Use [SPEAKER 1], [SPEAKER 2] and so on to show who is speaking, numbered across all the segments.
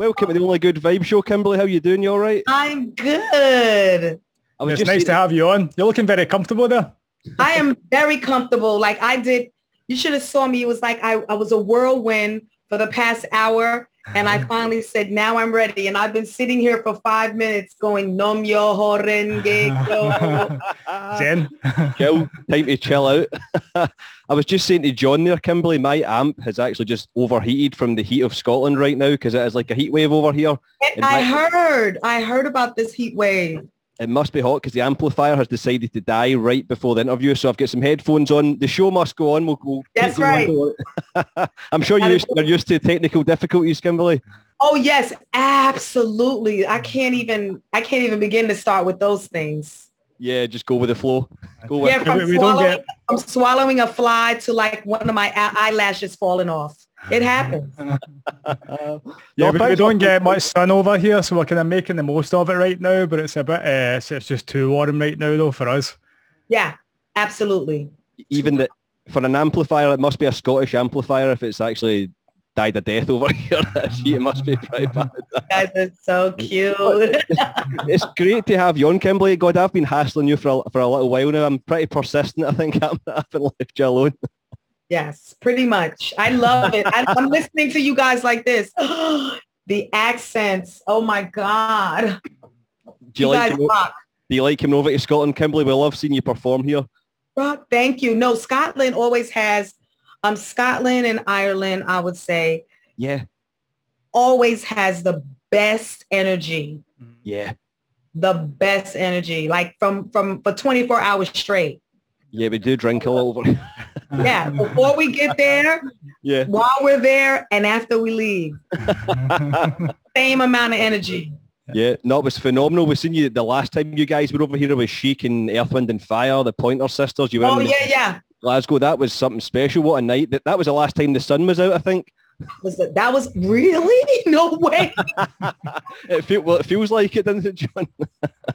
[SPEAKER 1] Welcome to the Only Good Vibe Show, Kimberly. How you doing? You all right?
[SPEAKER 2] I'm good.
[SPEAKER 1] I was
[SPEAKER 3] It's nice to have you on. You're looking very comfortable there.
[SPEAKER 2] I am very comfortable. Like I did, you should have saw me. It was like I, I was a whirlwind for the past hour. And I uh-huh. finally said, now I'm ready. And I've been sitting here for five minutes going, Nam myoho renge kyo.
[SPEAKER 3] Zen.
[SPEAKER 1] chill, time to chill out. I was just saying to John there, Kimberly, my amp has actually just overheated from the heat of Scotland right now because it is like a heat wave over here.
[SPEAKER 2] And I heard, I heard about this heat wave.
[SPEAKER 1] It must be hot because the amplifier has decided to die right before the interview. So I've got some headphones on. The show must go on. We'll, we'll
[SPEAKER 2] That's
[SPEAKER 1] going on. I'm sure you're used, you're used to technical difficulties, Kimberly.
[SPEAKER 2] Oh yes, absolutely. I can't even, I can't even begin to start with those things.
[SPEAKER 1] Yeah, just go with the flow. Go with
[SPEAKER 2] Yeah, from
[SPEAKER 3] we, we don't
[SPEAKER 2] swallowing,
[SPEAKER 3] get
[SPEAKER 2] from swallowing a fly to like one of my eyelashes falling off. It happens.
[SPEAKER 3] yeah,
[SPEAKER 1] No,
[SPEAKER 3] we, we don't get much sun over here, so we're kind of making the most of it right now. But it's a bit, uh, it's, it's just too warm right now though for us.
[SPEAKER 2] Yeah, absolutely.
[SPEAKER 1] even that for an amplifier, it must be a Scottish amplifier if it's actually died a death over here. It must be pretty bad.
[SPEAKER 2] You guys are so cute.
[SPEAKER 1] It's great to have you on, Kimberly. God, I've been hassling you for a, for a little while now. I'm pretty persistent. I think I'm, I haven't left you alone.
[SPEAKER 2] Yes, pretty much. I love it. I, I'm listening to you guys like this. the accents. Oh my God.
[SPEAKER 1] Do you,
[SPEAKER 2] You
[SPEAKER 1] like
[SPEAKER 2] guys
[SPEAKER 1] coming,
[SPEAKER 2] rock.
[SPEAKER 1] do you like coming over to Scotland, Kimberly? We love seeing you perform here.
[SPEAKER 2] Rock. Thank you. No, Scotland always has, um, Scotland and Ireland, I would say,
[SPEAKER 1] Yeah,
[SPEAKER 2] always has the best energy.
[SPEAKER 1] yeah,
[SPEAKER 2] The best energy. Like from, from, for 24 hours straight.
[SPEAKER 1] yeah. We do drink a little bit.
[SPEAKER 2] Yeah. Before we get there,
[SPEAKER 1] yeah.
[SPEAKER 2] while we're there, and after we leave. Same amount of energy.
[SPEAKER 1] Yeah, no, it was phenomenal. We seen you the last time you guys were over here with Chic and Earth, Wind and Fire, the Pointer Sisters. You were
[SPEAKER 2] Oh
[SPEAKER 1] in
[SPEAKER 2] yeah, yeah.
[SPEAKER 1] Glasgow. That was something special. What a night. That, that was the last time the sun was out, I think.
[SPEAKER 2] Was that, that was really no way.
[SPEAKER 1] It feel, well, it feels like it, doesn't it, John?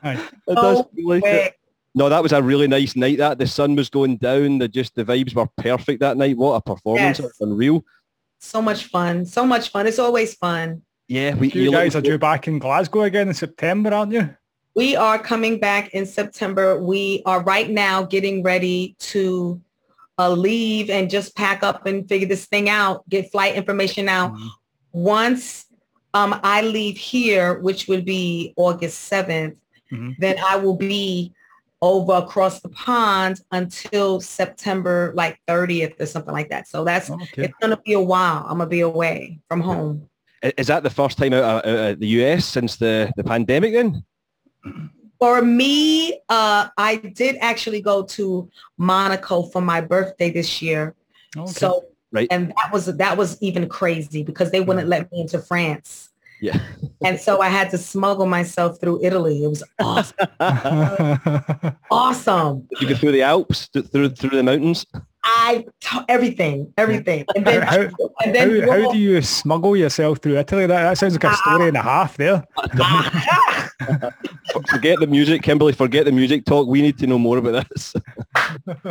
[SPEAKER 3] Aye.
[SPEAKER 1] It does
[SPEAKER 2] No
[SPEAKER 1] feel like
[SPEAKER 2] way.
[SPEAKER 1] it. No, that was a really nice night. That the sun was going down. The just the vibes were perfect that night. What a performance!
[SPEAKER 2] Yes.
[SPEAKER 1] Unreal.
[SPEAKER 2] So much fun. So much fun. It's always fun.
[SPEAKER 1] Yeah, we
[SPEAKER 3] you guys are due back in Glasgow again in September, aren't you?
[SPEAKER 2] We are coming back in September. We are right now getting ready to uh, leave and just pack up and figure this thing out, get flight information out.
[SPEAKER 3] Mhm.
[SPEAKER 2] Once um, I leave here, which would be August 7th,
[SPEAKER 3] Mhm.
[SPEAKER 2] then I will be over across the pond until September like 30th or something like that. So that's,
[SPEAKER 3] Oh, okay.
[SPEAKER 2] it's to be a while. I'm to be away from home.
[SPEAKER 1] Is that the first time out of, out of the US since the, the pandemic then?
[SPEAKER 2] For me, uh, I did actually go to Monaco for my birthday this year.
[SPEAKER 3] Oh, okay.
[SPEAKER 2] So,
[SPEAKER 1] Right.
[SPEAKER 2] and that was that was even crazy because they wouldn't mm. let me into France,
[SPEAKER 1] Yeah.
[SPEAKER 2] and so I had to smuggle myself through Italy. It was awesome. awesome.
[SPEAKER 1] you go through the Alps, through through the mountains.
[SPEAKER 2] I t- everything, everything, and then
[SPEAKER 3] How-
[SPEAKER 2] and then
[SPEAKER 3] how, how do you smuggle yourself through Italy? That, that sounds like a ah. story and a half there.
[SPEAKER 1] For- Forget the music, Kimberly. Forget the music talk. We need to know more about this.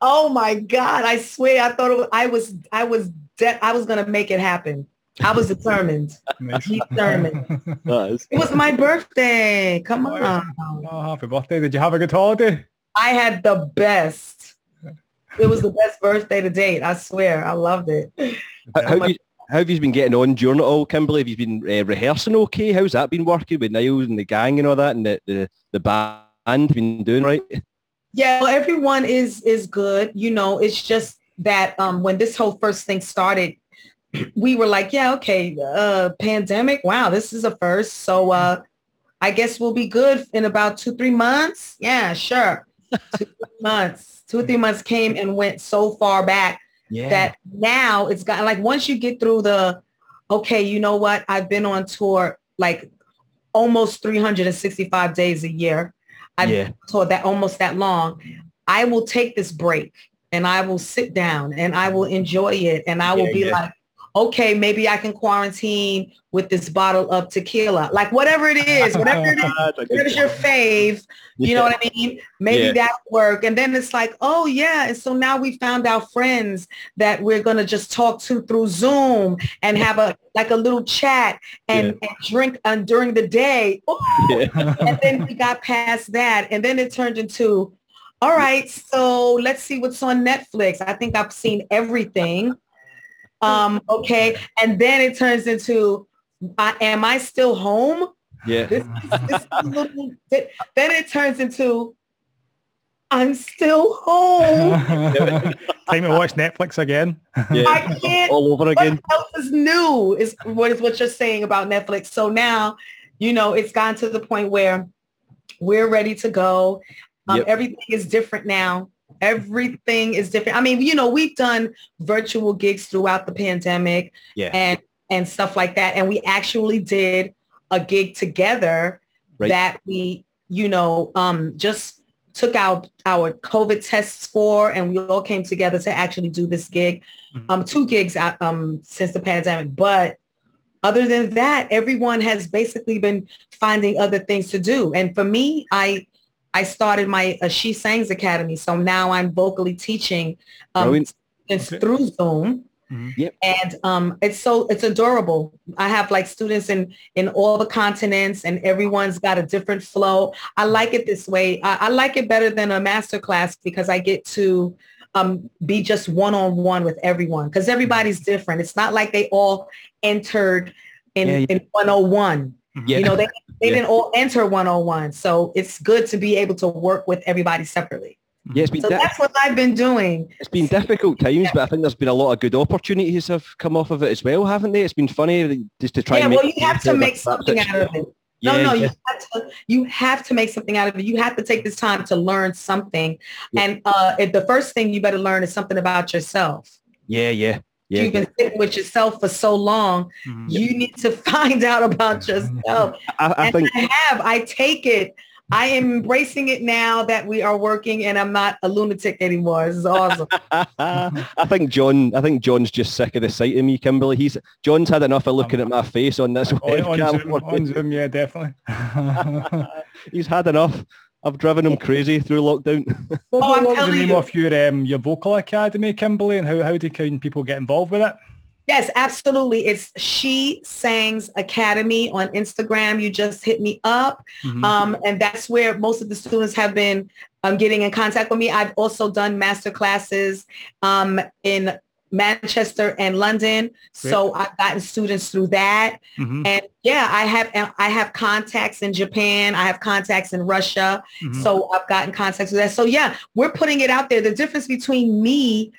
[SPEAKER 2] oh my God! I swear, I thought it was, I was I was de- I was gonna make it happen. I was determined. Determined.
[SPEAKER 1] That is-
[SPEAKER 2] It was my birthday. Come on.
[SPEAKER 3] Oh, happy birthday. Did you have a good holiday?
[SPEAKER 2] I had the best. It was the best birthday to date. I swear. I loved it.
[SPEAKER 1] How, how, have you, how have you been getting on during it all, Kimberly? Have you been uh, rehearsing okay? How's that been working with Niles and the gang and all that and the, the, the band been doing right?
[SPEAKER 2] Yeah, well, everyone is is good. You know, it's just that um, when this whole first thing started, we were like, yeah, okay, uh, pandemic. Wow, this is a first. So uh, I guess we'll be good in about two, three months. Yeah, sure. two, three months. Two or three months came and went so far back
[SPEAKER 1] Yeah.
[SPEAKER 2] that now it's got like once you get through the okay you know what i've been on tour like almost 365 days a year i've
[SPEAKER 1] Yeah.
[SPEAKER 2] toured that almost that long i will take this break and i will sit down and i will enjoy it and i will
[SPEAKER 1] Yeah,
[SPEAKER 2] be
[SPEAKER 1] yeah.
[SPEAKER 2] like okay, maybe I can quarantine with this bottle of tequila. Like whatever it is, whatever it is, whatever's your fave, you know what I mean? Maybe
[SPEAKER 1] Yeah.
[SPEAKER 2] that work. And then it's like, oh yeah. And so now we found our friends that we're gonna just talk to through Zoom and have a like a little chat and, and drink during the day.
[SPEAKER 1] Yeah.
[SPEAKER 2] and then we got past that. And then it turned into, all right, so let's see what's on Netflix. I think I've seen everything. Um, okay. And then it turns into, uh, am I still home?
[SPEAKER 1] Yeah.
[SPEAKER 2] This, this, this is a little, then it turns into, I'm still home.
[SPEAKER 3] Time to watch Netflix again.
[SPEAKER 1] Yeah.
[SPEAKER 2] I can't
[SPEAKER 1] All over again.
[SPEAKER 2] what else is new is what is what you're saying about Netflix. So now, you know, it's gotten to the point where we're ready to go. Um,
[SPEAKER 1] Yep.
[SPEAKER 2] Everything is different now. Everything is different. I mean, you know, we've done virtual gigs throughout the pandemic
[SPEAKER 1] Yeah.
[SPEAKER 2] and and stuff like that. And we actually did a gig together
[SPEAKER 1] Right.
[SPEAKER 2] that we, you know, um, just took out our COVID tests for, and we all came together to actually do this gig.
[SPEAKER 3] Mhm.
[SPEAKER 2] Um, two gigs out, um, since the pandemic, but other than that, everyone has basically been finding other things to do. And for me, I I started my uh, She Sangz Academy, so now I'm vocally teaching um,
[SPEAKER 1] Brilliant.
[SPEAKER 2] students
[SPEAKER 3] Okay.
[SPEAKER 2] through Zoom
[SPEAKER 3] Mhm.
[SPEAKER 1] Yep.
[SPEAKER 2] and um, it's so it's adorable. I have like students in in all the continents, and everyone's got a different flow. I like it this way. I, I like it better than a master class because I get to um, be just one on one with everyone because everybody's different. It's not like they all entered in
[SPEAKER 1] Yeah, yeah.
[SPEAKER 2] in 101.
[SPEAKER 1] Yeah.
[SPEAKER 2] You know, they they
[SPEAKER 1] Yeah.
[SPEAKER 2] didn't all enter 101. So it's good to be able to work with everybody separately.
[SPEAKER 1] Yeah, it's been
[SPEAKER 2] So
[SPEAKER 1] di-
[SPEAKER 2] that's what I've been doing.
[SPEAKER 1] it's been difficult times, but I think there's been a lot of good opportunities have come off of it as well, haven't they? It's been funny just to try
[SPEAKER 2] yeah,
[SPEAKER 1] and
[SPEAKER 2] well, you have to make something out of it. No,
[SPEAKER 1] Yeah,
[SPEAKER 2] no,
[SPEAKER 1] yeah.
[SPEAKER 2] you have to you have to make something out of it. You have to take this time to learn something.
[SPEAKER 1] Yeah.
[SPEAKER 2] And uh if the first thing you better learn is something about yourself.
[SPEAKER 1] Yeah, yeah, yeah.
[SPEAKER 2] You've been sitting with yourself for so long.
[SPEAKER 3] Mhm.
[SPEAKER 2] You need to find out about yourself.
[SPEAKER 1] I, I
[SPEAKER 2] and
[SPEAKER 1] think
[SPEAKER 2] I have. I take it. I am embracing it now that we are working and I'm not a lunatic anymore. This is awesome.
[SPEAKER 1] I think John. I think John's just sick of the sight of me, Kimberly. He's John's had enough of looking at my face on this
[SPEAKER 3] on, on,
[SPEAKER 1] webcam.
[SPEAKER 3] Zoom, on Zoom, yeah, definitely.
[SPEAKER 1] He's had enough. I've driven him crazy through lockdown.
[SPEAKER 3] What,
[SPEAKER 2] Oh,
[SPEAKER 3] what
[SPEAKER 2] I'm
[SPEAKER 3] was the
[SPEAKER 2] telling
[SPEAKER 3] name
[SPEAKER 2] you.
[SPEAKER 3] of your um, your vocal academy, Kimberly, and how how do can people get involved with it?
[SPEAKER 2] Yes, absolutely. It's She Sangz Academy on Instagram. You just hit me up.
[SPEAKER 3] Mhm.
[SPEAKER 2] Um, and that's where most of the students have been um, getting in contact with me. I've also done master classes um, in Manchester and London. So I've gotten students through that.
[SPEAKER 3] Mhm.
[SPEAKER 2] And yeah, I have I have contacts in Japan. I have contacts in Russia.
[SPEAKER 3] Mhm.
[SPEAKER 2] So I've gotten contacts with that. So yeah, we're putting it out there. The difference between me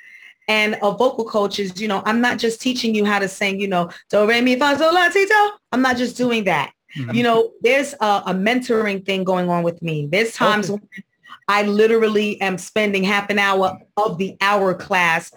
[SPEAKER 2] and a vocal coach is, you know, I'm not just teaching you how to sing, you know, do re mi fa sol la ti do. I'm not just doing that.
[SPEAKER 3] Mhm.
[SPEAKER 2] You know, there's a, a mentoring thing going on with me. There's times
[SPEAKER 3] Okay.
[SPEAKER 2] when I literally am spending half an hour of the hour class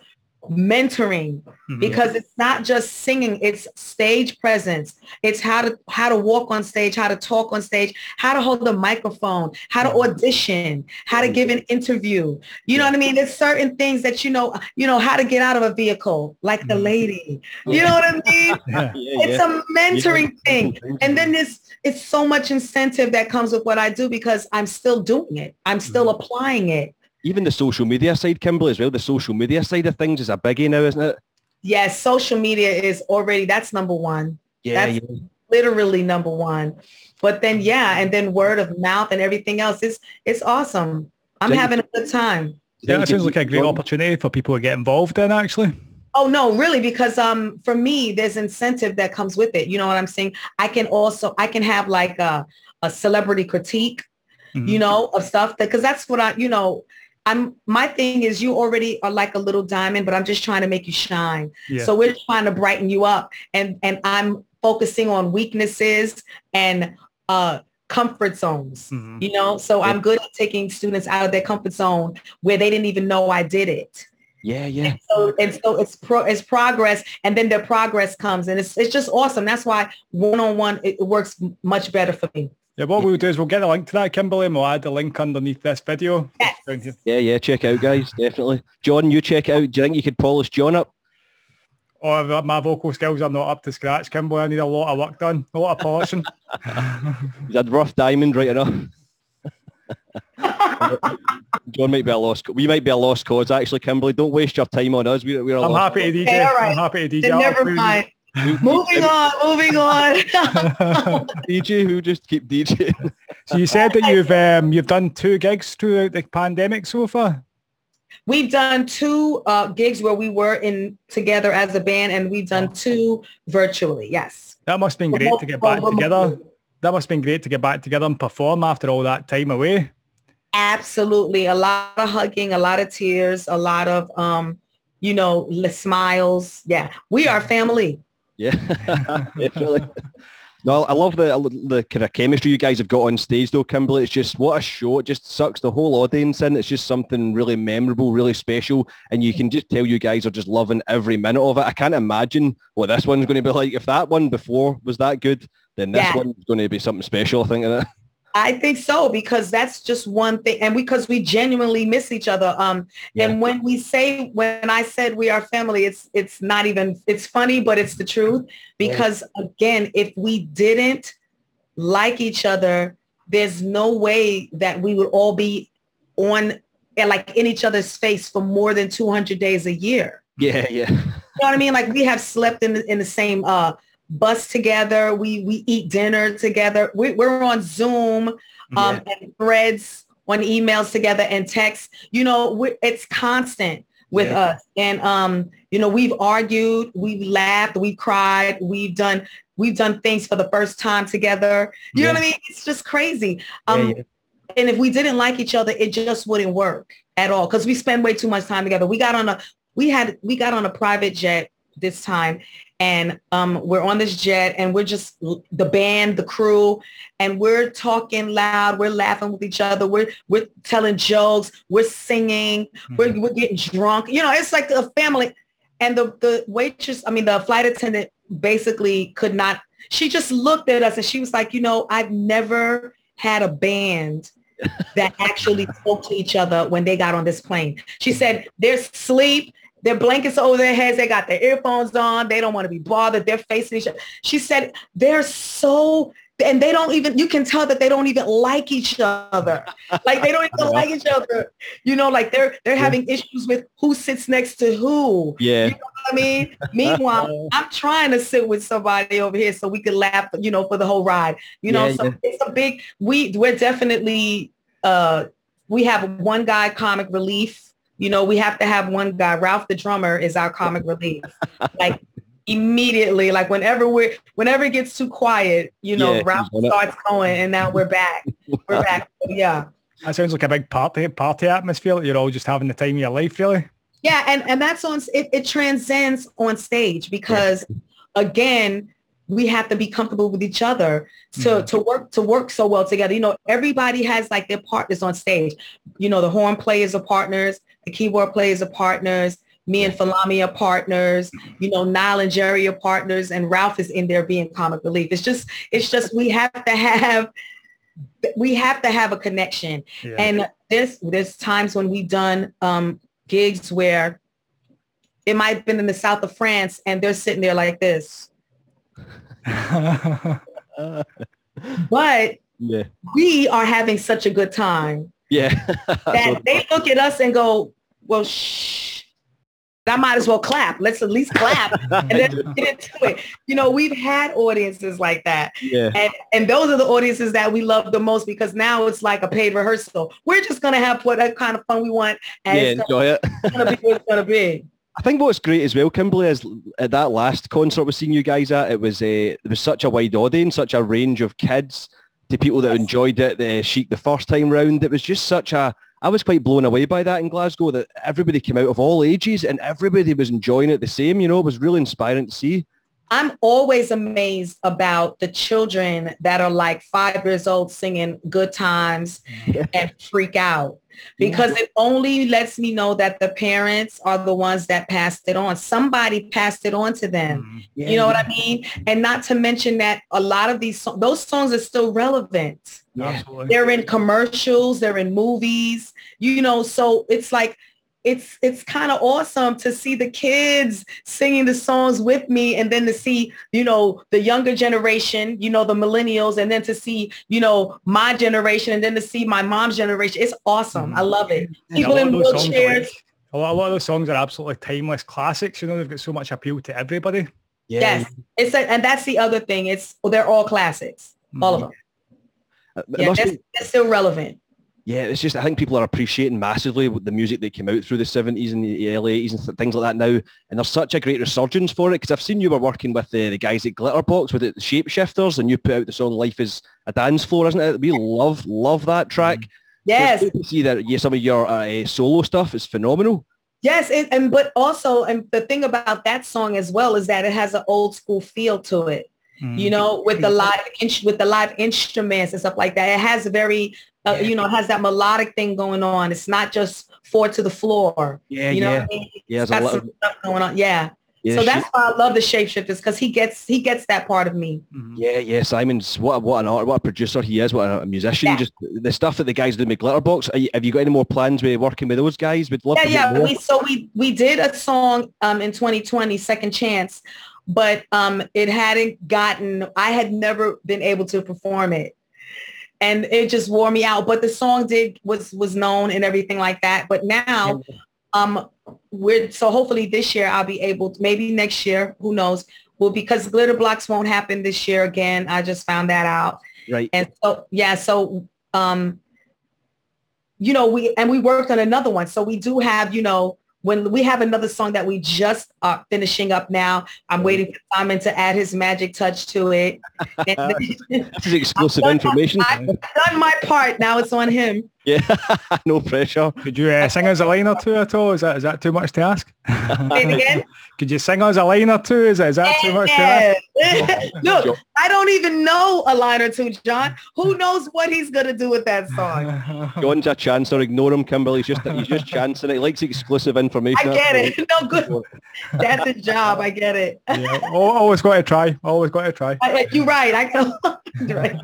[SPEAKER 2] mentoring
[SPEAKER 3] Mhm.
[SPEAKER 2] because it's not just singing it's stage presence. It's how to how to walk on stage how to talk on stage how to hold the microphone how to audition how to give an interview. You know what i mean? There's certain things that you know you know how to get out of a vehicle like the
[SPEAKER 3] Mhm.
[SPEAKER 2] lady. You know what i mean?
[SPEAKER 3] Yeah.
[SPEAKER 1] yeah,
[SPEAKER 2] it's a mentoring thing. And then there's it's so much incentive that comes with what i do because i'm still doing it. I'm still
[SPEAKER 3] Mhm.
[SPEAKER 2] applying it
[SPEAKER 1] even the social media side, Kimberly, as well. The social media side of things is a biggie now, isn't it?
[SPEAKER 2] yes social media is already that's number one
[SPEAKER 1] Yeah,
[SPEAKER 2] That's-
[SPEAKER 1] yeah.
[SPEAKER 2] literally number one. But then yeah, and then word of mouth and everything else is it's awesome. I'm
[SPEAKER 1] Then-
[SPEAKER 2] having a good time.
[SPEAKER 3] Yeah, that sounds like a great opportunity for people to get involved in, actually.
[SPEAKER 2] Oh no, really, because um for me there's incentive that comes with it. You know what I'm saying? I can also I can have like a a celebrity critique,
[SPEAKER 3] Mhm.
[SPEAKER 2] you know, of stuff that because that's what I, you know, I'm my thing is you already are like a little diamond, but I'm just trying to make you shine.
[SPEAKER 3] Yeah.
[SPEAKER 2] So we're trying to brighten you up and and I'm focusing on weaknesses and uh comfort zones.
[SPEAKER 3] Mhm.
[SPEAKER 2] You know, so I'm good at taking students out of their comfort zone where they didn't even know I did it.
[SPEAKER 1] Yeah, yeah.
[SPEAKER 2] So and so it's pro it's progress and then their progress comes and it's it's just awesome. That's why one-on-one it, it works much better for me.
[SPEAKER 3] Yeah, what we'll do is we'll get a link to that, Kimberly, and we'll add the link underneath this video.
[SPEAKER 2] Yes.
[SPEAKER 1] Yeah, yeah. Check out, guys. Definitely. John, you check out. Do you think you could polish John up?
[SPEAKER 3] Oh, my vocal skills are not up to scratch, Kimberly. I need a lot of work done, a lot of polishing.
[SPEAKER 1] He's a rough diamond right enough. John might be a lost. We might be a lost cause, actually, Kimberly. Don't waste your time on us. We, we're. A
[SPEAKER 3] I'm
[SPEAKER 1] lost
[SPEAKER 3] happy DJ.
[SPEAKER 2] Okay, all right.
[SPEAKER 3] I'm happy to DJ.
[SPEAKER 2] Then
[SPEAKER 3] I'll
[SPEAKER 2] never mind. Moving on, moving on.
[SPEAKER 1] DJ who just keep DJing.
[SPEAKER 3] so you said that you've um, you've done two gigs throughout the pandemic so far.
[SPEAKER 2] we've done two uh, gigs where we were in together as a band, and we've done two virtually. Yes.
[SPEAKER 3] That must have been great to get back together. That must have been great to get back together and perform after all that time away.
[SPEAKER 2] Absolutely. A lot of hugging, a lot of tears, a lot of, um, you know, smiles. Yeah. We are family.
[SPEAKER 1] Yeah, definitely. No, I love the the kind of chemistry you guys have got on stage though, Kimberly. It's just what a show. It just sucks the whole audience in. It's just something really memorable, really special. And you can just tell you guys are just loving every minute of it. I can't imagine what this one's going to be like. If that one before was that good, then this
[SPEAKER 2] Yeah.
[SPEAKER 1] one's going to be something special, I think. Isn't it?
[SPEAKER 2] I think so because that's just one thing, and because we genuinely miss each other. Um,
[SPEAKER 1] Yeah.
[SPEAKER 2] and when we say, when I said we are family, it's it's not even it's funny, but it's the truth. Because again, if we didn't like each other, there's no way that we would all be on and like in each other's face for more than 200 days a year.
[SPEAKER 1] Yeah, yeah.
[SPEAKER 2] You know what I mean? Like we have slept in the, in the same uh, bus together. We we eat dinner together. We, we're on Zoom um, and threads on emails together and text. You know, it's constant with
[SPEAKER 1] Yeah.
[SPEAKER 2] us. And um, you know, we've argued, we've laughed, we've cried, we've done we've done things for the first time together. You know what I mean? It's just crazy.
[SPEAKER 1] Yeah,
[SPEAKER 2] Um,
[SPEAKER 1] yeah.
[SPEAKER 2] and if we didn't like each other, it just wouldn't work at all because we spend way too much time together. We got on a we had we got on a private jet this time and um, we're on this jet and we're just the band, the crew, and we're talking loud. We're laughing with each other. We're we're telling jokes. We're singing. We're, we're getting drunk. You know, it's like a family. And the the waitress, I mean, the flight attendant basically could not. She just looked at us and she was like, you know, I've never had a band that actually spoke to each other when they got on this plane. She said, there's sleep. Their blankets over their heads. They got their earphones on. They don't want to be bothered. They're facing each other. She said, they're so, and they don't even, you can tell that they don't even like each other. Like they don't even like each other. You know, like they're, they're having issues with who sits next to who.
[SPEAKER 1] Yeah.
[SPEAKER 2] You know what I mean? Meanwhile, I'm trying to sit with somebody over here so we can laugh, you know, for the whole ride. You know,
[SPEAKER 1] Yeah,
[SPEAKER 2] so
[SPEAKER 1] yeah.
[SPEAKER 2] it's a big, we, we're definitely, uh, we have one guy comic relief. You know, we have to have one guy. Ralph the drummer is our comic relief. Like immediately, like whenever we're, whenever it gets too quiet, you know,
[SPEAKER 1] Yeah,
[SPEAKER 2] Ralph
[SPEAKER 1] he's on it.
[SPEAKER 2] starts going and now we're back. We're back. Yeah.
[SPEAKER 3] That sounds like a big party party atmosphere. Like you're all just having the time of your life, really.
[SPEAKER 2] Yeah, and and that's on it, it transcends on stage because again, we have to be comfortable with each other to
[SPEAKER 3] Mhm.
[SPEAKER 2] to work to work so well together. You know, everybody has like their partners on stage. You know, the horn players are partners, the keyboard players are partners, me and Folami are partners, you know, Nile and Jerry are partners, and Ralph is in there being comic relief. It's just it's just we have to have we have to have a connection.
[SPEAKER 3] Yeah.
[SPEAKER 2] And there's there's times when we've done um, gigs where it might have been in the south of France and they're sitting there like this. But
[SPEAKER 1] yeah.
[SPEAKER 2] we are having such a good time
[SPEAKER 1] Yeah.
[SPEAKER 2] that they look at us and go, well, shh. I might as well clap. Let's at least clap and then get into it. You know, we've had audiences like that.
[SPEAKER 1] yeah.
[SPEAKER 2] And, and those are the audiences that we love the most because now it's like a paid rehearsal. We're just going to have what kind of fun we want. And
[SPEAKER 1] Yeah,
[SPEAKER 2] it's
[SPEAKER 1] enjoy it.
[SPEAKER 2] going to be what it's going to be.
[SPEAKER 1] I think what's great as well, Kimberly, is at that last concert we've seen you guys at, it was a there was such a wide audience, such a range of kids to people that enjoyed it. The Chic the first time round, it was just such a. I was quite blown away by that in Glasgow that everybody came out of all ages and everybody was enjoying it the same. You know, it was really inspiring to see.
[SPEAKER 2] I'm always amazed about the children that are like five years old singing good times
[SPEAKER 1] Yeah.
[SPEAKER 2] and freak out because it only lets me know that the parents are the ones that passed it on. Somebody passed it on to them. Mm-hmm. You know what I mean? And not to mention that a lot of these, those songs are still relevant.
[SPEAKER 3] Absolutely.
[SPEAKER 2] They're in commercials, they're in movies, you know, so it's like it's it's kind of awesome to see the kids singing the songs with me and then to see you know the younger generation you know the millennials and then to see you know my generation and then to see my mom's generation. It's awesome. I love it. People in wheelchairs.
[SPEAKER 3] a lot, a lot of those songs are absolutely timeless classics you know they've got so much appeal to everybody.
[SPEAKER 2] Yeah. yes it's a, and that's the other thing. It's well, they're all classics. All of mm-hmm. them. Uh, yeah, that's, be, that's still relevant
[SPEAKER 1] yeah, it's just I think people are appreciating massively the music that came out through the 70s and the early 80s and things like that now. And there's such a great resurgence for it because I've seen you were working with the, the guys at Glitterbox with the Shapeshifters and you put out the song Life is a Dance Floor, isn't it? We love, love that track. Mm-hmm.
[SPEAKER 2] Yes.
[SPEAKER 1] So see that yeah, some of your uh, solo stuff is phenomenal.
[SPEAKER 2] Yes, it, and but also, and the thing about that song as well is that it has an old school feel to it. Mm-hmm. You know, with the live with the live instruments and stuff like that, it has a very uh, you know, it has that melodic thing going on. It's not just four to the floor.
[SPEAKER 1] Yeah,
[SPEAKER 2] you know
[SPEAKER 1] yeah. I mean? Yeah, got
[SPEAKER 2] some stuff going on. Yeah. Yeah, so that's she, why I love the shapeshifters because he gets he gets that part of me.
[SPEAKER 1] Mm-hmm. Yeah, yeah. Simon's what what an art, what a producer he is, what a musician. Yeah. Just the stuff that the guys do with Glitterbox. You, have you got any more plans with working with those guys? We'd love
[SPEAKER 2] yeah, yeah. We, so we we did a song um, in 2020, Second Chance, but um, it hadn't gotten. I had never been able to perform it and it just wore me out. But the song did was was known and everything like that. But now, um, we're so hopefully this year I'll be able to maybe next year, who knows? Well, because Glitterbox won't happen this year again. I just found that out.
[SPEAKER 1] Right.
[SPEAKER 2] And so yeah, so um, you know, we and we worked on another one. So we do have, you know, when we have another song that we just are finishing up now, I'm waiting for Simon to add his magic touch to it.
[SPEAKER 1] this is exclusive information.
[SPEAKER 2] My, I've done my part. Now it's on him.
[SPEAKER 1] Yeah, no pressure.
[SPEAKER 3] Could you uh, sing us a line or two at all? Is that is that too much to ask?
[SPEAKER 2] Say it again.
[SPEAKER 3] Could you sing us a line or two? Is that, is that too much to
[SPEAKER 2] ask? Look, I don't even know a line or two, John. Who knows what he's gonna do with that song?
[SPEAKER 1] John's a chancer. Ignore him, Kimberly. He's just he's just chancing it. He likes exclusive information.
[SPEAKER 2] I get it. No good. That's his job. I get it.
[SPEAKER 3] Yeah. Always got to try. Always got to try.
[SPEAKER 2] I, you're right. I know. right.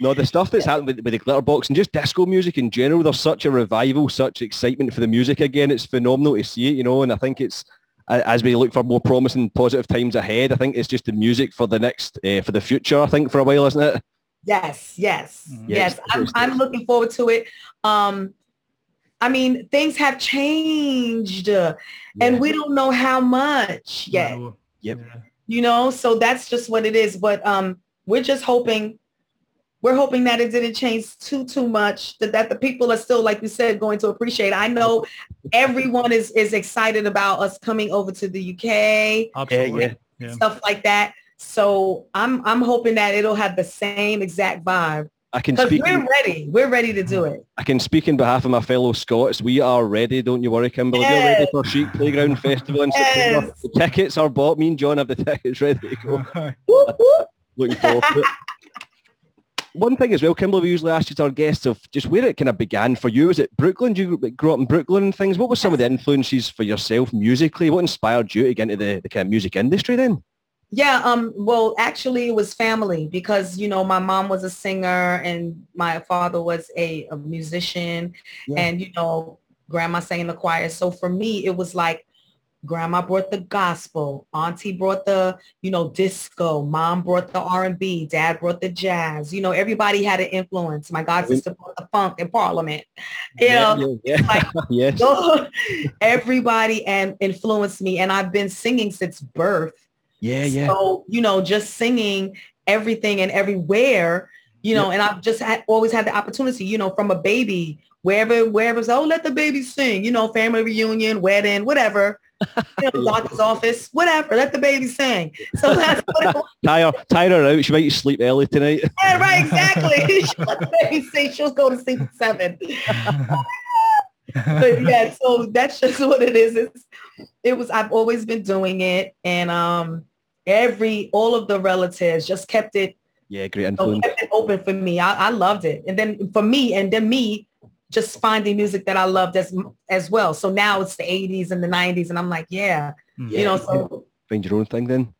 [SPEAKER 1] No, the stuff that's happened with, with the Glitterbox and just disco music in general, there's such a revival, such excitement for the music again. It's phenomenal to see it, you know, and I think it's, as we look for more promising, positive times ahead, I think it's just the music for the next, uh, for the future, I think, for a while, isn't it?
[SPEAKER 2] Yes, yes, mm-hmm. yes. I'm, I'm looking forward to it. Um, I mean, things have changed uh, yeah. and we don't know how much yet.
[SPEAKER 1] No. Yep.
[SPEAKER 2] You know, so that's just what it is. But um, we're just hoping we're hoping that it didn't change too too much that, that the people are still like you said going to appreciate i know everyone is is excited about us coming over to the uk
[SPEAKER 1] Absolutely. Yeah,
[SPEAKER 2] yeah. stuff like that so i'm i'm hoping that it'll have the same exact vibe
[SPEAKER 1] I can speak.
[SPEAKER 2] We're ready. We're ready to do it.
[SPEAKER 1] I can speak in behalf of my fellow Scots. We are ready. Don't you worry, Kimberly. Yes. We're ready for Chic Playground Festival in yes. September. The tickets are bought. Me and John have the tickets ready to go. Looking forward to it one thing as well, Kimberly, we usually ask you to our guests of just where it kind of began for you. Was it Brooklyn? Did you grow up in Brooklyn and things? What were some of the influences for yourself musically? What inspired you to get into the, the kind of music industry then?
[SPEAKER 2] Yeah, um, well, actually it was family because, you know, my mom was a singer and my father was a, a musician yeah. and, you know, grandma sang in the choir. So for me, it was like grandma brought the gospel auntie brought the you know disco mom brought the r&b dad brought the jazz. You know everybody had an influence. My god sister brought the funk in parliament. You yeah, know yeah, yeah. Like, yes. everybody and influenced me and i've been singing since birth.
[SPEAKER 1] Yeah yeah.
[SPEAKER 2] So you know just singing everything and everywhere you know and i've just had, always had the opportunity you know from a baby wherever wherever oh let the baby sing you know family reunion wedding whatever you know, doctor's office, whatever. Let the baby sing. So that's what it
[SPEAKER 1] Tire, tire her out. She might sleep early tonight.
[SPEAKER 2] Yeah, right, exactly. let the baby sing. She'll go to sleep at seven. but yeah, so that's just what it is. It's, it was, I've always been doing it. And um, every, all of the relatives just kept it.
[SPEAKER 1] Yeah, great influence.
[SPEAKER 2] kept it open for me. I, I loved it. And then for me, and then me, just finding music that I loved as as well. So now it's the 80s and the 90s, and I'm like, yeah, yeah. you know. So
[SPEAKER 1] find your own thing then.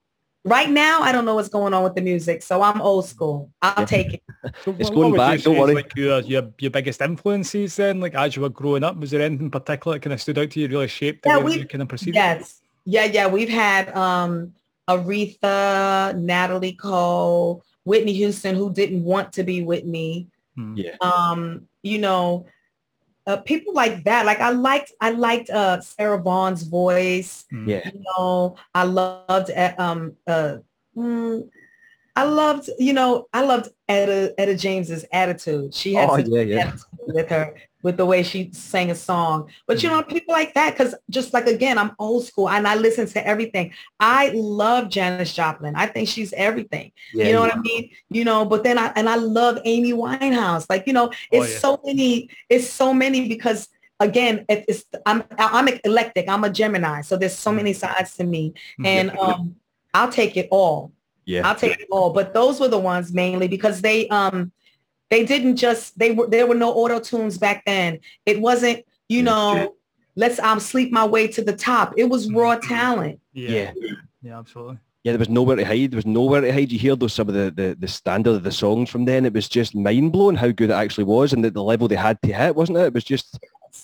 [SPEAKER 2] Right now, I don't know what's going on with the music, so I'm old school. I'll
[SPEAKER 1] Yeah.
[SPEAKER 2] take it.
[SPEAKER 3] So
[SPEAKER 1] It's going
[SPEAKER 3] what
[SPEAKER 1] back, don't worry.
[SPEAKER 3] Like your, your your biggest influences then, like as you were growing up, was there anything particular that kind of stood out to you, really shaped the
[SPEAKER 2] Yeah,
[SPEAKER 3] way
[SPEAKER 2] we-
[SPEAKER 3] you kind of proceeded?
[SPEAKER 2] Yes. Yeah, yeah. We've had um Aretha, Natalie Cole, Whitney Houston, who didn't want to be Whitney.
[SPEAKER 3] Hmm.
[SPEAKER 1] Yeah.
[SPEAKER 2] Um, you know, uh, people like that. Like I liked, I liked uh Sarah Vaughan's voice.
[SPEAKER 3] Hmm.
[SPEAKER 1] Yeah.
[SPEAKER 2] You know, I loved um uh mm, I loved, you know, I loved Etta Etta James's attitude. She had
[SPEAKER 1] Oh, yeah, yeah.
[SPEAKER 2] attitude with her, with the way she sang a song. But you know, people like that, because just like again, I'm old school and I listen to everything. I love Janis Joplin. I think she's everything.
[SPEAKER 1] Yeah,
[SPEAKER 2] you know what I mean? You know, but then I and I love Amy Winehouse. Like, you know, it's
[SPEAKER 3] yeah.
[SPEAKER 2] so many, it's so many because again, it's I'm I'm eclectic. I'm a Gemini. So there's so many sides to me. And um I'll take it all.
[SPEAKER 1] yeah.
[SPEAKER 2] I'll take it all. But those were the ones mainly because they um they didn't just they were there were no auto tunes back then. It wasn't, you know, let's um sleep my way to the top. It was raw
[SPEAKER 3] Mhm.
[SPEAKER 2] talent.
[SPEAKER 3] yeah.
[SPEAKER 1] Yeah.
[SPEAKER 3] Yeah, absolutely.
[SPEAKER 1] Yeah, there was nowhere to hide. There was nowhere to hide. You hear those some of the, the, the standard of the songs from then. It was just mind blowing how good it actually was and the, the level they had to hit, wasn't it? It was just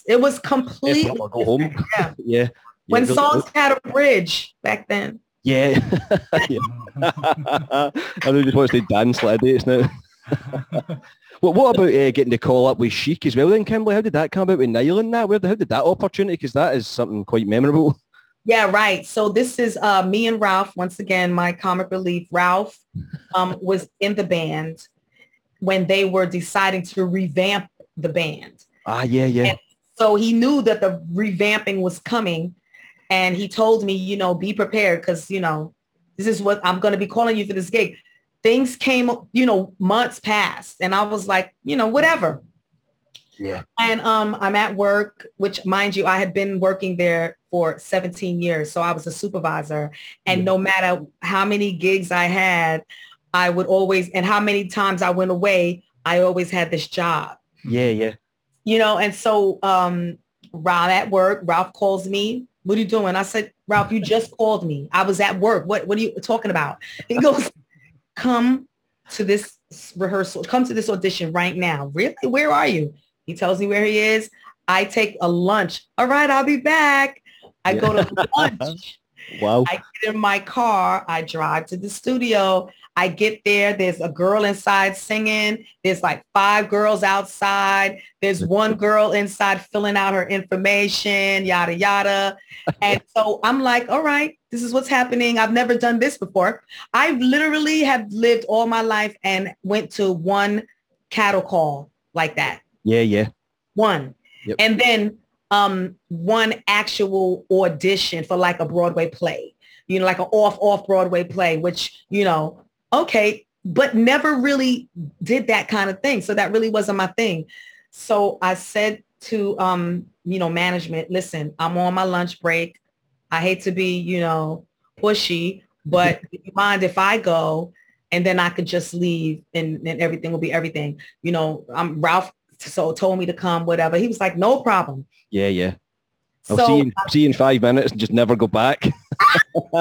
[SPEAKER 2] It was
[SPEAKER 1] F
[SPEAKER 2] completely
[SPEAKER 1] go home.
[SPEAKER 2] Yeah.
[SPEAKER 1] Yeah. yeah
[SPEAKER 2] when
[SPEAKER 1] really
[SPEAKER 2] songs
[SPEAKER 1] was.
[SPEAKER 2] had a bridge back then.
[SPEAKER 1] Yeah. yeah. I know you just wants to dance like dates now. well, what about uh, getting to call up with Chic as well then, Kimberly? How did that come about with Nile and that? Where, how did that opportunity? Because that is something quite memorable.
[SPEAKER 2] Yeah, right. So this is uh, me and Ralph. Once again, my comic relief. Ralph um, was in the band when they were deciding to revamp the band.
[SPEAKER 1] Ah, yeah, yeah.
[SPEAKER 2] And so he knew that the revamping was coming. And he told me, you know, be prepared because, you know, this is what I'm going to be calling you for this gig. Things came, you know, months passed. And I was like, you know, whatever.
[SPEAKER 1] Yeah.
[SPEAKER 2] And um, I'm at work, which mind you, I had been working there for 17 years. So I was a supervisor. And
[SPEAKER 1] Yeah.
[SPEAKER 2] no matter how many gigs I had, I would always, and how many times I went away, I always had this job,
[SPEAKER 1] Yeah, yeah.
[SPEAKER 2] you know? And so um, Ralph at work, Ralph calls me, what are you doing? I said, Ralph, you just called me. I was at work. What, what are you talking about? He goes, come to this rehearsal, come to this audition right now. Really? Where are you? He tells me where he is. I take a lunch. All right, I'll be back. I
[SPEAKER 1] Yeah.
[SPEAKER 2] go to lunch.
[SPEAKER 1] Wow.
[SPEAKER 2] I get in my car. I drive to the studio. I get there. There's a girl inside singing. There's like five girls outside. There's one girl inside filling out her information, yada, yada. And so I'm like, all right, this is what's happening. I've never done this before. I literally have lived all my life and went to one cattle call like that
[SPEAKER 1] Yeah, yeah.
[SPEAKER 2] one.
[SPEAKER 1] Yep.
[SPEAKER 2] And then um, one actual audition for like a Broadway play, you know, like an off off Broadway play, which, you know, okay, but never really did that kind of thing. So that really wasn't my thing. So I said to, um, you know, management, listen, I'm on my lunch break. I hate to be, you know, pushy, but you mind if I go and then I could just leave and, and everything will be everything. You know, I'm Ralph so told me to come, whatever. He was like, no problem.
[SPEAKER 1] Yeah, yeah. I'll
[SPEAKER 2] so
[SPEAKER 1] see, you, in- see you in five minutes and just never go back.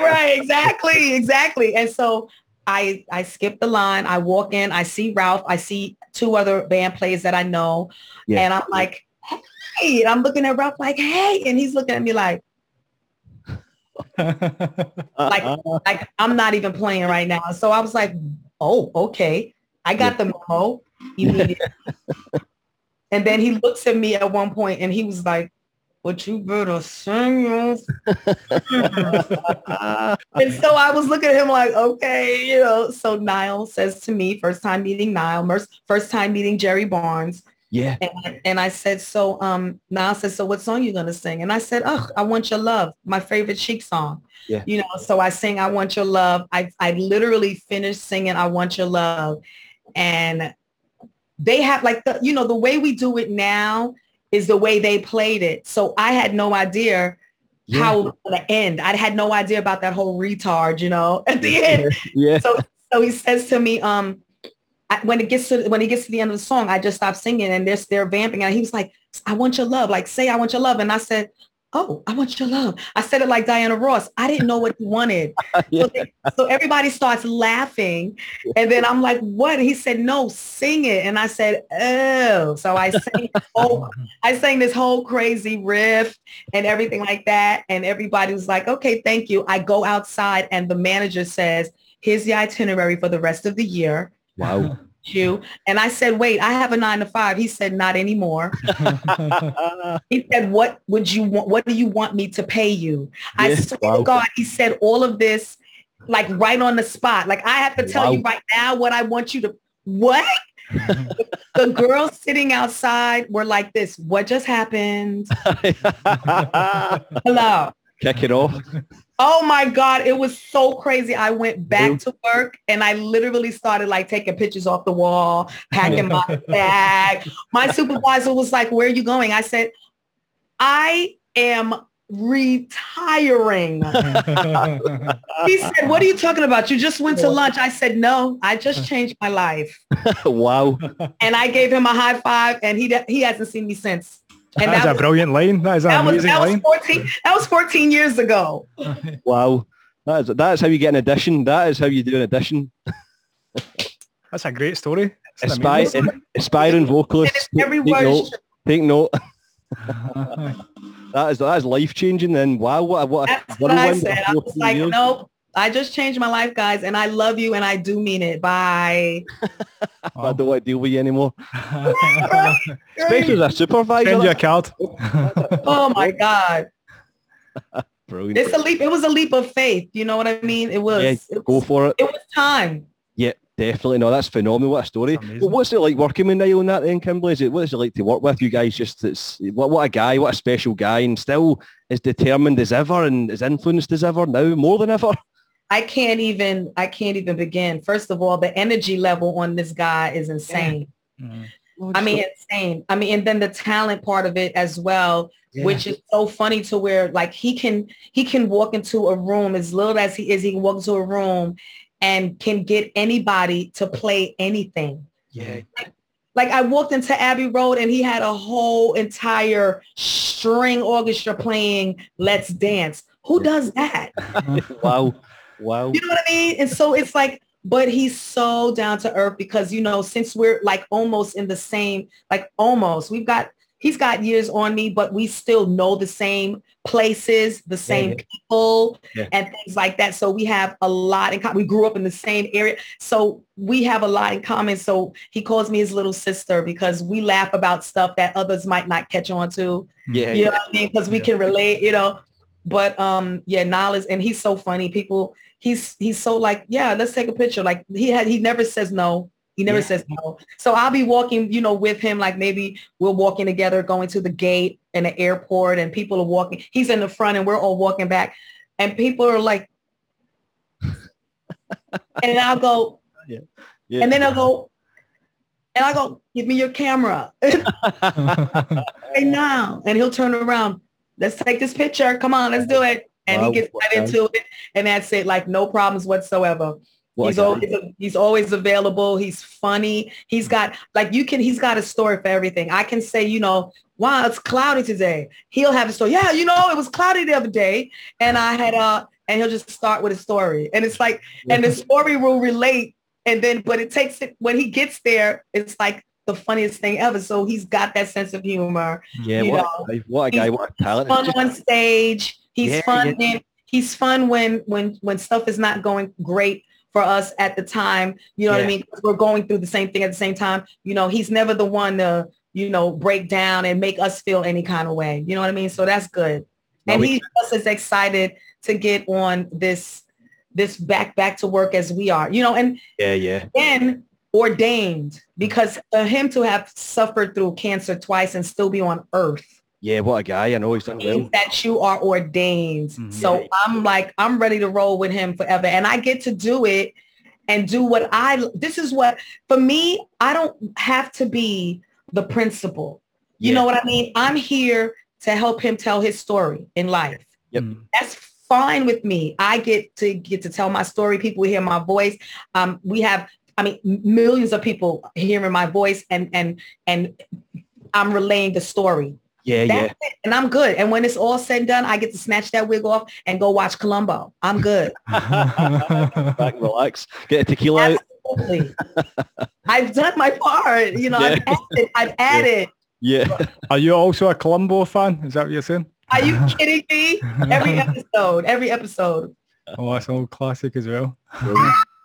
[SPEAKER 2] right, exactly, exactly. And so I I skip the line. I walk in. I see Ralph. I see two other band players that I know,
[SPEAKER 1] Yeah.
[SPEAKER 2] and I'm like, hey. And I'm looking at Ralph like, hey, and he's looking at me like, Like- uh-uh. like I'm not even playing right now. So I was like, oh, okay. I got the memo immediately. and then he looks at me at one point and he was like, but you better sing your and so I was looking at him like, okay, you know. So Nile says to me, first time meeting Nile, first, time meeting Jerry Barnes.
[SPEAKER 1] yeah.
[SPEAKER 2] And, and I said, so um, Nile said, so what song you gonna sing? And I said, oh, I Want Your Love, my favorite Chic song.
[SPEAKER 1] Yeah.
[SPEAKER 2] You know, so I sing I Want Your Love. I, I literally finished singing I Want Your Love. And they have like, the, you know, the way we do it now is the way they played it. So I had no idea
[SPEAKER 1] Yeah.
[SPEAKER 2] how it was going to end. I had no idea about that whole retard, you know, at the end.
[SPEAKER 1] Yeah.
[SPEAKER 2] So, so he says to me, um, I, when it gets to when he gets to the end of the song, I just stopped singing and they're they're vamping and he was like, "I want your love," like say "I want your love," and I said, oh, I want your love. I said it like Diana Ross. I didn't know what he wanted.
[SPEAKER 1] yeah.
[SPEAKER 2] So, they- so everybody starts laughing. And then I'm like, what? He said, no, sing it. And I said, oh. So I sang, oh, I sang this whole crazy riff and everything like that. And everybody was like, okay, thank you. I go outside and the manager says, here's the itinerary for the rest of the year.
[SPEAKER 1] Wow.
[SPEAKER 2] You. And I said, wait, I have a nine to five. He said, not anymore. He said, what would you want? What do you want me to pay you? I swear
[SPEAKER 1] wow.
[SPEAKER 2] to God, he said all of this like right on the spot. Like I have to tell you right now what I want you to, what? the girls sitting outside were like this. What just happened? Hello.
[SPEAKER 1] Kick it off.
[SPEAKER 2] Oh my God. It was so crazy. I went back to work and I literally started like taking pictures off the wall, packing my bag. My supervisor was like, where are you going? I said, I am retiring. He said, what are you talking about? You just went to lunch. I said, no, I just changed my life.
[SPEAKER 1] wow.
[SPEAKER 2] And I gave him a high five and he, he hasn't seen me since. And
[SPEAKER 3] That's
[SPEAKER 2] that
[SPEAKER 3] a brilliant line. That is an
[SPEAKER 2] that was,
[SPEAKER 3] amazing
[SPEAKER 2] that was
[SPEAKER 3] line.
[SPEAKER 2] 14, that was 14 years ago.
[SPEAKER 1] Wow. That is, that is how you get an audition. That is how you do an audition.
[SPEAKER 3] That's a great story. It's an
[SPEAKER 1] Aspire, aspiring vocalist.
[SPEAKER 2] And it's
[SPEAKER 1] Take note. Take note. That is that is life changing. Then wow, what a, what a
[SPEAKER 2] That's what I said. I was like,
[SPEAKER 1] years.
[SPEAKER 2] nope. I just changed my life, guys, and I love you, and I do mean it. Bye.
[SPEAKER 1] I don't want to deal with you anymore. Especially as a supervisor.
[SPEAKER 3] Send you a card.
[SPEAKER 2] Oh my God.
[SPEAKER 1] Brilliant.
[SPEAKER 2] It's a leap. It was a leap of faith. You know what I mean? It was.
[SPEAKER 1] Yeah,
[SPEAKER 2] it,
[SPEAKER 1] go
[SPEAKER 2] was
[SPEAKER 1] for it.
[SPEAKER 2] it was time.
[SPEAKER 1] Yeah, definitely. No, that's phenomenal. What a story.
[SPEAKER 3] That's amazing.
[SPEAKER 1] What's it like working with Nile and that then, Kimberly? Is it, what is it like to work with you guys? Just it's, what, what a guy, what a special guy, and still as determined as ever and as influenced as ever now, more than ever.
[SPEAKER 2] I can't even. I can't even begin. First of all, the energy level on this guy is insane.
[SPEAKER 3] Mm.
[SPEAKER 2] I mean, insane. I mean, and then the talent part of it as well,
[SPEAKER 1] Yeah.
[SPEAKER 2] which is so funny to where like he can he can walk into a room as little as he is, he can walk into a room and can get anybody to play anything.
[SPEAKER 1] yeah,
[SPEAKER 2] Like I walked into Abbey Road and he had a whole entire string orchestra playing Let's Dance. Who does that?
[SPEAKER 1] wow, wow.
[SPEAKER 2] You know what I mean? And so it's like, but he's so down to earth because, you know, since we're like almost in the same, like almost, we've got, he's got years on me, but we still know the same places, the same
[SPEAKER 1] yeah.
[SPEAKER 2] people
[SPEAKER 1] Yeah.
[SPEAKER 2] and things like that. So we have a lot in common. We grew up in the same area. So we have a lot in common. So he calls me his little sister because we laugh about stuff that others might not catch on to.
[SPEAKER 1] Yeah,
[SPEAKER 2] You know what I mean? Because we can relate, you know. But um, yeah, knowledge and he's so funny. People, he's he's so like, yeah, let's take a picture. Like he had, he never says no. He never
[SPEAKER 1] Yeah.
[SPEAKER 2] says no. So I'll be walking, you know, with him. Like maybe we're walking together, going to the gate and the airport, and people are walking. He's in the front, and we're all walking back, and people are like, and I'll go,
[SPEAKER 1] yeah. yeah.
[SPEAKER 2] and then I'll go, and I go, give me your camera. right now. And he'll turn around. Let's take this picture. Come on, let's do it. And
[SPEAKER 1] Wow,
[SPEAKER 2] he gets right into it. And that's it. Like no problems whatsoever.
[SPEAKER 1] What a
[SPEAKER 2] he's always he's always available. He's funny. He's got like you can he's got a story for everything. I can say, you know, wow, it's cloudy today. He'll have a story. Yeah, you know, it was cloudy the other day. And I had uh and he'll just start with a story. And it's like, and the story will relate. And then but it takes it when he gets there, it's like the funniest thing ever. So he's got that sense of humor.
[SPEAKER 1] yeah,
[SPEAKER 2] you
[SPEAKER 1] what
[SPEAKER 2] know,
[SPEAKER 1] a what a guy, what a talent.
[SPEAKER 2] Fun on stage. He's
[SPEAKER 1] Yeah,
[SPEAKER 2] fun when he's fun when when when stuff is not going great for us at the time. You know what I mean? We're going through the same thing at the same time. You know, he's never the one to, you know, break down and make us feel any kind of way. You know what I mean? So that's good.
[SPEAKER 1] No,
[SPEAKER 2] and
[SPEAKER 1] we-
[SPEAKER 2] he's just as excited to get on this this back back to work as we are. You know, and
[SPEAKER 1] yeah, yeah.
[SPEAKER 2] then ordained because for him to have suffered through cancer twice and still be on earth
[SPEAKER 1] Yeah, what a guy. I know he's done well.
[SPEAKER 2] that you are ordained.
[SPEAKER 3] Mhm.
[SPEAKER 2] So I'm like, I'm ready to roll with him forever. And I get to do it and do what I, this is what, for me, I don't have to be the principal. You
[SPEAKER 1] Yeah.
[SPEAKER 2] know what I mean? I'm here to help him tell his story in life.
[SPEAKER 1] Yep.
[SPEAKER 3] Mm.
[SPEAKER 2] That's fine with me. I get to get to tell my story. People hear my voice. Um, we have, I mean, millions of people hearing my voice and, and, and I'm relaying the story.
[SPEAKER 1] Yeah,
[SPEAKER 2] That's
[SPEAKER 1] yeah.
[SPEAKER 2] it. And I'm good. And when it's all said and done, I get to snatch that wig off and go watch Columbo. I'm good.
[SPEAKER 1] Back and relax. Get a tequila out.
[SPEAKER 2] Absolutely. I've done my part. You know, I've added. I've added.
[SPEAKER 1] Yeah.
[SPEAKER 3] Are you also a Columbo fan? Is that what you're saying?
[SPEAKER 2] Are you kidding me? Every episode, every episode.
[SPEAKER 3] Oh, that's an old classic as well.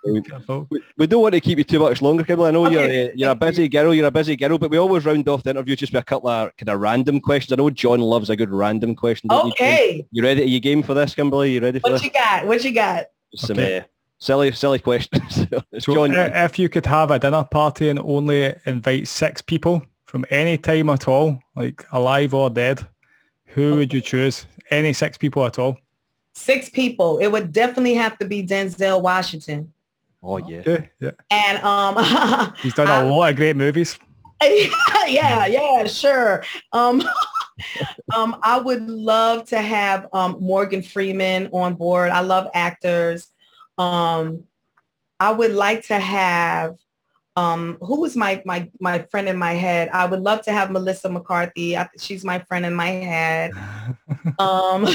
[SPEAKER 1] Brilliant. We, we don't want to keep you too much longer, Kimberly. I know
[SPEAKER 2] Okay.
[SPEAKER 1] you're uh, you're a busy girl, you're a busy girl, but we always round off the interview just with a couple of kind of random questions. I know John loves a good random question. don't you,
[SPEAKER 2] Okay.
[SPEAKER 1] You ready? Are you game for this, Kimberly? You ready for
[SPEAKER 2] What
[SPEAKER 1] this?
[SPEAKER 2] you got? What you got?
[SPEAKER 1] Some
[SPEAKER 3] Okay.
[SPEAKER 1] uh, silly, silly questions. It's
[SPEAKER 3] So
[SPEAKER 1] John.
[SPEAKER 3] if you could have a dinner party and only invite six people from any time at all, like alive or dead, who would you choose? Any six people at all?
[SPEAKER 2] Six people. It would definitely have to be Denzel Washington.
[SPEAKER 1] Oh yeah.
[SPEAKER 3] Okay, yeah.
[SPEAKER 2] And um
[SPEAKER 3] He's done a
[SPEAKER 2] I-
[SPEAKER 3] lot of great movies.
[SPEAKER 2] yeah, yeah, sure. Um, um, I would love to have um, Morgan Freeman on board. I love actors. Um, I would like to have um, who was my my my friend in my head. I would love to have Melissa McCarthy. I, she's my friend in my head. Um,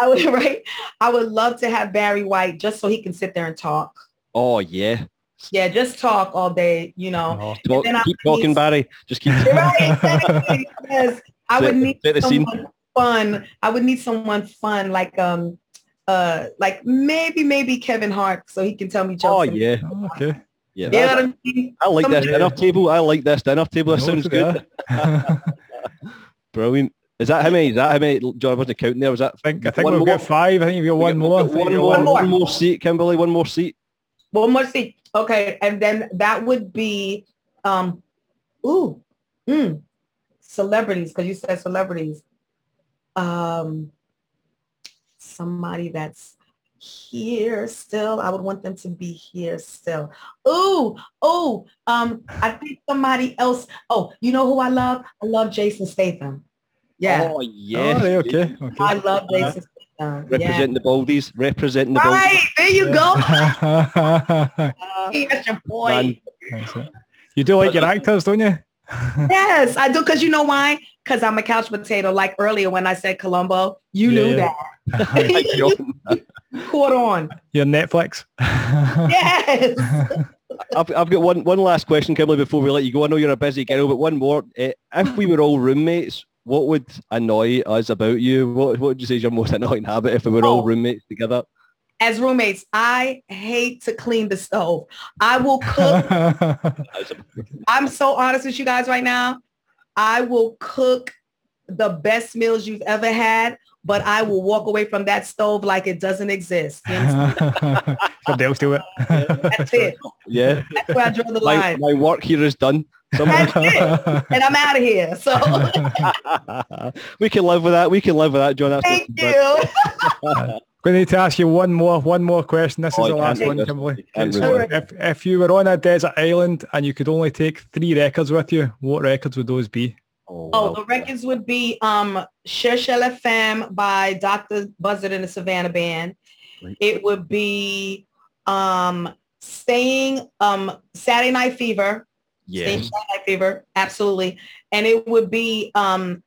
[SPEAKER 2] I would right. I would love to have Barry White just so he can sit there and talk.
[SPEAKER 1] Oh yeah.
[SPEAKER 2] Yeah, just talk all day. You know.
[SPEAKER 3] Oh,
[SPEAKER 1] Talk,
[SPEAKER 2] then I
[SPEAKER 1] keep talking,
[SPEAKER 2] need-
[SPEAKER 1] Barry. Just keep.
[SPEAKER 2] You're right. exactly. yes. I would need
[SPEAKER 1] set scene.
[SPEAKER 2] someone fun. I would need someone fun, like um, uh, like maybe maybe Kevin Hart, so he can tell me jokes.
[SPEAKER 1] Oh yeah.
[SPEAKER 3] oh, okay.
[SPEAKER 1] Yeah.
[SPEAKER 2] You know
[SPEAKER 1] that-
[SPEAKER 2] what I mean?
[SPEAKER 1] I like this
[SPEAKER 2] Somebody-
[SPEAKER 1] dinner table. I like this dinner table. That
[SPEAKER 3] No,
[SPEAKER 1] sounds good.
[SPEAKER 3] there.
[SPEAKER 1] Brilliant. Is that how many? Is that how many? John, I wasn't counting there. Was that?
[SPEAKER 3] I think I think we've
[SPEAKER 1] more?
[SPEAKER 3] got five. I think you've got
[SPEAKER 1] We
[SPEAKER 3] one
[SPEAKER 1] got-
[SPEAKER 3] more.
[SPEAKER 1] we've got One more.
[SPEAKER 3] got
[SPEAKER 2] more.
[SPEAKER 1] One more seat, Kimberly. One more seat.
[SPEAKER 2] One more seat. Okay, and then that would be um, ooh, mm, celebrities because you said celebrities. Um, somebody that's here still. I would want them to be here still. Ooh, oh, um, I think somebody else. Oh, you know who I love? I love Jason Statham. Yeah,
[SPEAKER 1] Oh
[SPEAKER 3] Oh,
[SPEAKER 1] yeah.
[SPEAKER 3] right, okay. Okay.
[SPEAKER 2] I love Jason Statham. Yeah.
[SPEAKER 1] Representing the Baldies. Representing the Baldies.
[SPEAKER 2] Right, there you go.
[SPEAKER 3] That's
[SPEAKER 2] That's your boy.
[SPEAKER 1] Man.
[SPEAKER 3] You do like your actors, don't you?
[SPEAKER 2] Yes, I do. Because you know why? Because I'm a couch potato. Like earlier when I said Columbo, you
[SPEAKER 3] Yeah,
[SPEAKER 2] knew that.
[SPEAKER 1] John.
[SPEAKER 2] Caught on.
[SPEAKER 3] Your Netflix.
[SPEAKER 2] Yes.
[SPEAKER 1] I've, I've got one, one last question, Kimberly, before we let you go. I know you're a busy girl, but one more. Uh, if we were all roommates, what would annoy us about you? What, what would you say is your most annoying habit if we were all
[SPEAKER 2] Oh.
[SPEAKER 1] roommates together?
[SPEAKER 2] As roommates, I hate to clean the stove. I will cook. I'm so honest with you guys right now. I will cook the best meals you've ever had, but I will walk away from that stove like it doesn't exist. You understand?
[SPEAKER 3] Somebody else do it.
[SPEAKER 2] That's it.
[SPEAKER 1] Yeah.
[SPEAKER 2] That's where I draw the
[SPEAKER 1] my,
[SPEAKER 2] line.
[SPEAKER 1] my work here is done. Someone-
[SPEAKER 2] That's it. And I'm out of here. So
[SPEAKER 1] we can live with that. We can live with that, John. That's
[SPEAKER 2] thank
[SPEAKER 1] not-
[SPEAKER 2] you.
[SPEAKER 3] Going to need to ask you one more, one more question. This
[SPEAKER 1] Oh,
[SPEAKER 3] is the last one. Kimberly.
[SPEAKER 1] You can't
[SPEAKER 3] Okay,
[SPEAKER 1] do
[SPEAKER 3] so
[SPEAKER 2] this.
[SPEAKER 3] if, if you were on a desert island and you could only take three records with you, what records would those be?
[SPEAKER 1] Oh,
[SPEAKER 2] Oh,
[SPEAKER 1] wow.
[SPEAKER 2] the records would be um Cherchel FM by Dr. Buzzard and the Savannah Band.
[SPEAKER 1] Right.
[SPEAKER 2] It would be um Staying um Saturday Night Fever. Staying
[SPEAKER 1] Yes.
[SPEAKER 2] Night Fever, absolutely. And it would be um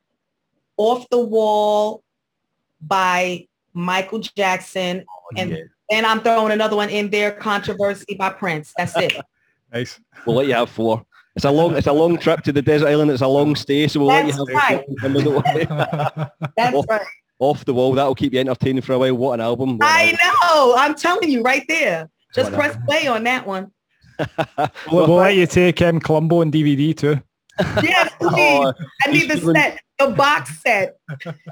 [SPEAKER 2] Off the Wall by Michael Jackson. and-
[SPEAKER 1] Yeah.
[SPEAKER 2] And I'm throwing another one in there, Controversy by Prince. That's it.
[SPEAKER 3] Nice.
[SPEAKER 1] We'll let you have four. It's a long, it's a long trip to the desert island. It's a long stay, so we'll let you have
[SPEAKER 2] That's right.
[SPEAKER 1] four. Kimberly, don't worry.
[SPEAKER 2] That's
[SPEAKER 1] Off-
[SPEAKER 2] right.
[SPEAKER 1] Off the wall. That'll keep you entertained for a while. What an album. What
[SPEAKER 2] I
[SPEAKER 1] an
[SPEAKER 2] know. I'm telling you right there. Just
[SPEAKER 1] Whatever.
[SPEAKER 2] press play on that one.
[SPEAKER 1] Album.
[SPEAKER 3] We'll, we'll let you take um, Columbo and DVD too.
[SPEAKER 2] Yes, please.
[SPEAKER 1] Oh,
[SPEAKER 2] I need the
[SPEAKER 1] he's feeling-
[SPEAKER 2] set, the box set.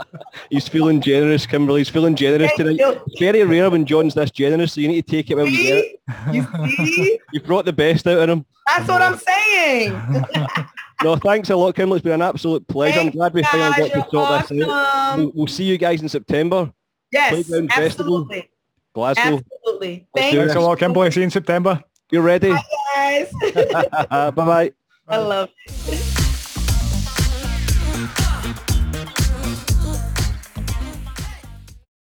[SPEAKER 1] he's feeling generous, Kimberly. He's feeling generous
[SPEAKER 2] Thank
[SPEAKER 1] tonight. It's very rare when John's this generous, so you need to take it when you get it.
[SPEAKER 2] You see?
[SPEAKER 1] You've brought the best out of him.
[SPEAKER 2] That's what I'm saying.
[SPEAKER 1] No, thanks a lot, Kimberly. It's been an absolute pleasure. I'm glad we finally got to
[SPEAKER 2] You're
[SPEAKER 1] sort this out. We'll, we'll see you guys in September,
[SPEAKER 2] Yes,
[SPEAKER 1] Playground Festival.
[SPEAKER 2] absolutely.
[SPEAKER 1] Glasgow.
[SPEAKER 2] Absolutely.
[SPEAKER 1] Let's
[SPEAKER 2] Thank you
[SPEAKER 3] Thanks a lot, Kimberly. See you in September.
[SPEAKER 1] You're ready.
[SPEAKER 2] guys.
[SPEAKER 1] Bye-bye.
[SPEAKER 2] I love it.